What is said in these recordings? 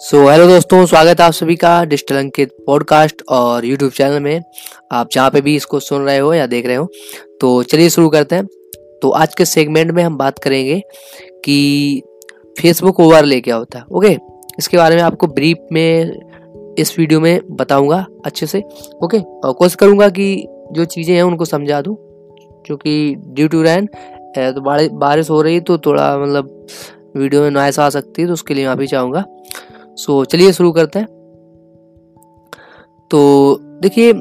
सो so, hello दोस्तों स्वागत है आप सभी का डिजिटल अंकित पॉडकास्ट और यूट्यूब चैनल में। आप जहाँ पे भी इसको सुन रहे हो या देख रहे हो तो चलिए शुरू करते हैं। तो आज के सेगमेंट में हम बात करेंगे कि फेसबुक ओवरले क्या होता है ओके इसके बारे में आपको ब्रीफ में इस वीडियो में बताऊँगा अच्छे से ओके और कोशिश करूँगा कि जो चीज़ें हैं उनको समझा दूँ क्योंकि ड्यू टू रैन तो बारिश हो रही तो थोड़ा मतलब वीडियो में नॉइस आ सकती है तो उसके लिए माफ़ी चाहूँगा। सो चलिए शुरू करते हैं। तो देखिए,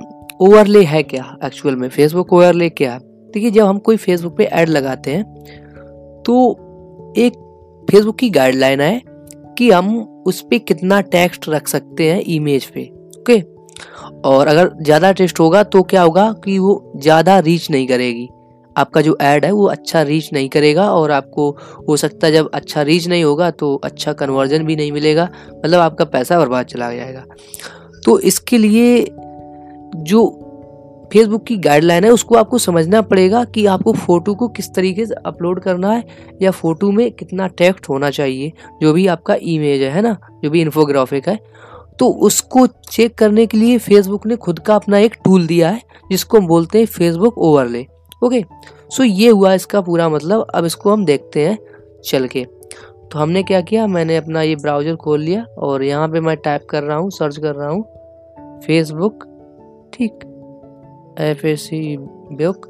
ओवरले है क्या एक्चुअल में? फेसबुक ओवरले क्या है? देखिए, जब हम कोई फेसबुक पे ऐड लगाते हैं तो एक फेसबुक की गाइडलाइन है कि हम उस पर कितना टेक्स्ट रख सकते हैं इमेज पे ओके और अगर ज़्यादा टेक्स्ट होगा तो क्या होगा कि वो ज़्यादा रीच नहीं करेगी। आपका जो ऐड है वो अच्छा रीच नहीं करेगा और आपको हो सकता है जब अच्छा रीच नहीं होगा तो अच्छा कन्वर्जन भी नहीं मिलेगा मतलब आपका पैसा बर्बाद चला जाएगा। तो इसके लिए जो फेसबुक की गाइडलाइन है, उसको आपको समझना पड़ेगा कि आपको फ़ोटो को किस तरीके से अपलोड करना है या फ़ोटो में कितना टेक्स्ट होना चाहिए, जो भी आपका इमेज है ना? जो भी इन्फोग्राफिक है। तो उसको चेक करने के लिए फेसबुक ने खुद का अपना एक टूल दिया है, जिसको हम बोलते हैं फेसबुक ओवरले ओके सो ये हुआ इसका पूरा मतलब। अब इसको हम देखते हैं चल के। तो हमने क्या किया? मैंने अपना ये ब्राउज़र खोल लिया और यहाँ पे मैं टाइप कर रहा हूँ सर्च कर रहा हूँ। फेसबुक ठीक। एफ़ ए सी बुक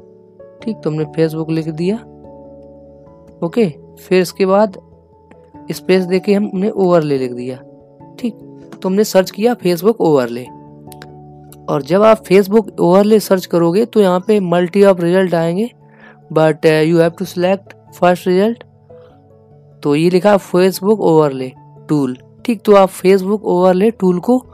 ठीक, तुमने फेसबुक लिख दिया। ओके फिर इसके बाद स्पेस देके हमने ओवरले लिख दिया, ठीक। तुमने सर्च किया फेसबुक ओवरले और जब आप फेसबुक ओवरले सर्च करोगे तो यहाँ पे मल्टी ऑफ़ रिज़ल्ट आएँगे। But you have to select first result तो ये लिखा फेसबुक ओवरले टूल ठीक तो आप फेसबुक ओवरले टूल को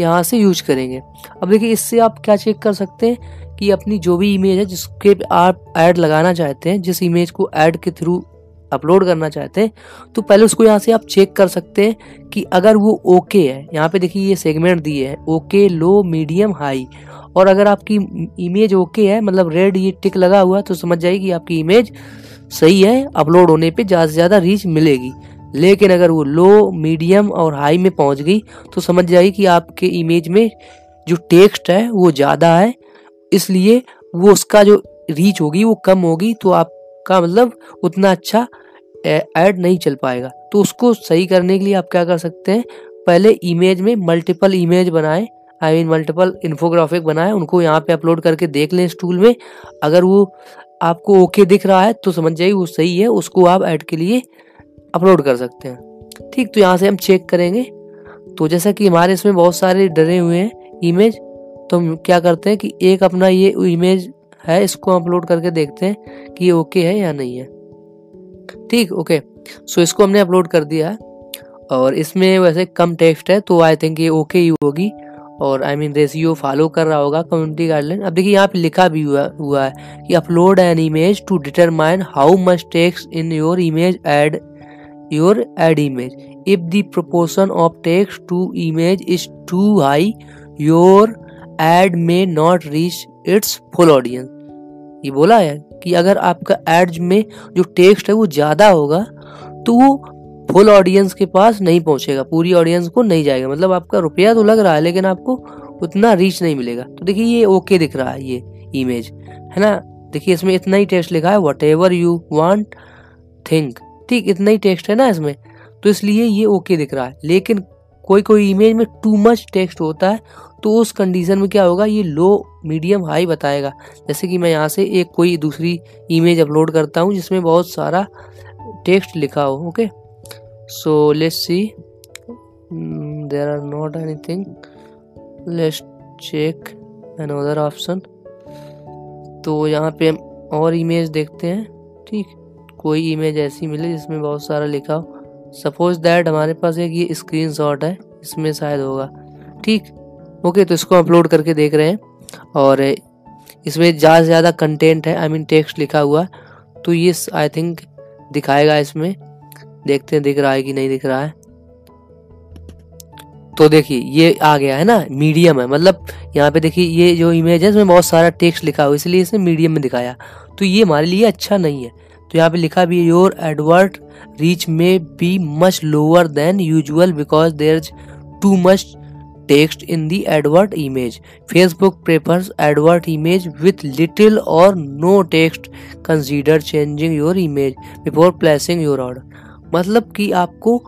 यहाँ से यूज़ करेंगे। अब देखिए, इससे आप क्या चेक कर सकते हैं कि अपनी जो भी इमेज है, जिसके आप ऐड लगाना चाहते हैं, जिस इमेज को ऐड के थ्रू अपलोड करना चाहते हैं तो पहले उसको यहाँ से आप चेक कर सकते हैं कि अगर वो ओके है, यहाँ पे देखिए ये सेगमेंट दिए हैं ओके लो मीडियम हाई और अगर आपकी इमेज ओके है मतलब रेड ये टिक लगा हुआ है तो समझ जाइए कि आपकी इमेज सही है अपलोड होने पे ज़्यादा से ज़्यादा रीच मिलेगी। लेकिन अगर वो लो मीडियम और हाई में पहुँच गई तो समझ जाइए कि आपके इमेज में जो टेक्स्ट है, वो ज़्यादा है, इसलिए वो उसका जो रीच होगी, वो कम होगी तो आपका मतलब उतना अच्छा ऐड नहीं चल पाएगा। तो उसको सही करने के लिए आप क्या कर सकते हैं? पहले इमेज में मल्टीपल इमेज बनाएँ। आई मीन मल्टीपल इन्फोग्राफिक बनाए। उनको यहाँ पे अपलोड करके देख लें इस टूल में। अगर वो आपको ओके दिख रहा है तो समझ जाइए वो सही है। उसको आप ऐड के लिए अपलोड कर सकते हैं। ठीक तो यहाँ से हम चेक करेंगे। तो जैसा कि हमारे इसमें बहुत सारे डरे हुए हैं इमेज तो हम क्या करते हैं कि एक अपना ये इमेज है, इसको अपलोड करके देखते हैं कि ये ओके है या नहीं है। ठीक ओके सो इसको हमने अपलोड कर दिया है और इसमें वैसे कम टेक्स्ट है तो आई थिंक ये ओके ही होगी और आई मीन रेशियो फॉलो कर रहा होगा कम्युनिटी गाइडलाइन अब देखिए, यहाँ पे लिखा भी हुआ हुआ है कि upload an image to determine how much text in your image ad your ad image if the proportion of text to image is too high your ad may not reach its full audience ये बोला है कि अगर आपका add में जो text है वो ज़्यादा होगा तो वो फुल ऑडियंस के पास नहीं पहुंचेगा, पूरी ऑडियंस को नहीं जाएगा। मतलब आपका रुपया तो लग रहा है, लेकिन आपको उतना रीच नहीं मिलेगा। तो देखिए, ये ओके दिख रहा है, ये इमेज है ना? देखिए, इसमें इतना ही टेक्स्ट लिखा है whatever you want think ठीक, इतना ही टेक्स्ट है ना इसमें? तो इसलिए ये ओके दिख रहा है। लेकिन कोई कोई इमेज में टू मच टेक्स्ट होता है तो उस कंडीशन में क्या होगा? ये लो मीडियम हाई बताएगा। जैसे कि मैं यहाँ से एक कोई दूसरी इमेज अपलोड करता हूँ, जिसमें बहुत सारा टेक्स्ट लिखा हो okay so let's see there are not anything let's check another option तो यहाँ पे हम और इमेज देखते हैं, ठीक? कोई इमेज ऐसी मिले जिसमें बहुत सारा लिखा हो। सपोज़ दैट हमारे पास एक ये स्क्रीनशॉट है, इसमें शायद होगा, ठीक? ओके तो इसको अपलोड करके देख रहे हैं। और इसमें ज़्यादा से ज़्यादा कंटेंट है आई मीन टेक्स्ट लिखा हुआ। तो ये आई थिंक दिखाएगा इसमें। देखते हैं, दिख रहा है कि नहीं दिख रहा है। तो देखिए, ये आ गया है ना मीडियम है। मतलब यहाँ पे देखिए, ये जो इमेज है, इसमें बहुत सारा टेक्स्ट लिखा हुआ इसलिए इसे मीडियम में दिखाया। तो ये हमारे लिए अच्छा नहीं है। तो यहाँ पे लिखा भी your advert reach may be much lower than usual because there is too much text in the advert image. Facebook prefers advert image with little or no text. Consider changing your image before placing your order. मतलब कि आपको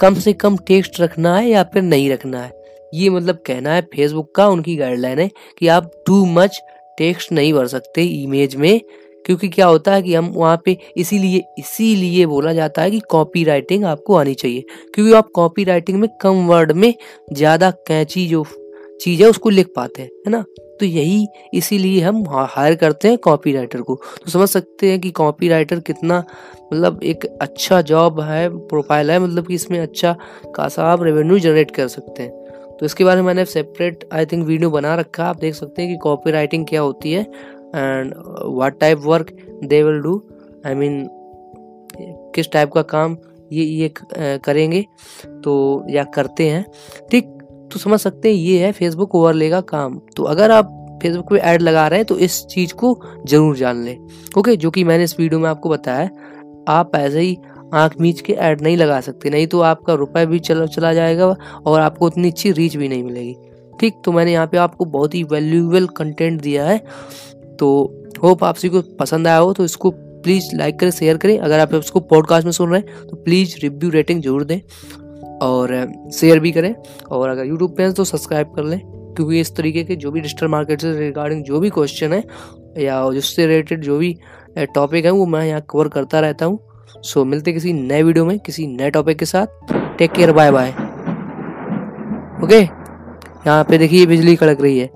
कम से कम text रखना है या फिर नहीं रखना है। ये मतलब कहना है फेसबुक का उनकी गाइडलाइन है कि आप टू मच टेक्स्ट नहीं भर सकते इमेज में। क्योंकि क्या होता है कि हम वहाँ पे इसीलिए इसीलिए बोला जाता है कि कॉपी राइटिंग आपको आनी चाहिए। क्योंकि आप कॉपी राइटिंग में कम वर्ड में ज़्यादा कैची जो चीज़ है उसको लिख पाते हैं, है ना? तो यही इसीलिए हम हायर करते हैं कॉपी राइटर को। तो समझ सकते हैं कि कॉपी राइटर कितना मतलब एक अच्छा जॉब है प्रोफ़ाइल है मतलब कि इसमें अच्छा खासा आप रेवेन्यू जनरेट कर सकते हैं। तो इसके बारे में मैंने सेपरेट आई थिंक वीडियो बना रखा है। आप देख सकते हैं कि कॉपी राइटिंग क्या होती है। And what type work they will do I mean किस टाइप का काम ये ये करेंगे तो या करते हैं। ठीक तो समझ सकते हैं, ये है फेसबुक ओवरले का काम। तो अगर आप फेसबुक पे ऐड लगा रहे हैं तो इस चीज़ को ज़रूर जान लें। ओके जो कि मैंने इस वीडियो में आपको बताया आप ऐसे ही आँख मीच के ऐड नहीं लगा सकते। नहीं तो आपका रुपए भी चला चला जाएगा और आपको उतनी अच्छी रीच भी नहीं मिलेगी। ठीक तो मैंने यहाँ पे आपको बहुत ही वैल्यूएबल कंटेंट दिया है। तो होप आप सभी को पसंद आया हो तो इसको प्लीज़ लाइक करें शेयर करें। अगर आप इसको पॉडकास्ट में सुन रहे हैं तो प्लीज़ रिव्यू रेटिंग ज़रूर दें और शेयर भी करें। और अगर यूट्यूब पे हैं तो सब्सक्राइब कर लें, क्योंकि इस तरीके के जो भी डिजिटल मार्केट से रिगार्डिंग जो भी क्वेश्चन है, या उससे रिलेटेड जो भी टॉपिक है, वो मैं यहाँ कवर करता रहता हूँ। सो मिलते किसी नए वीडियो में, किसी नए टॉपिक के साथ। Take care bye bye okay यहाँ पे देखिए, बिजली कड़क रही है।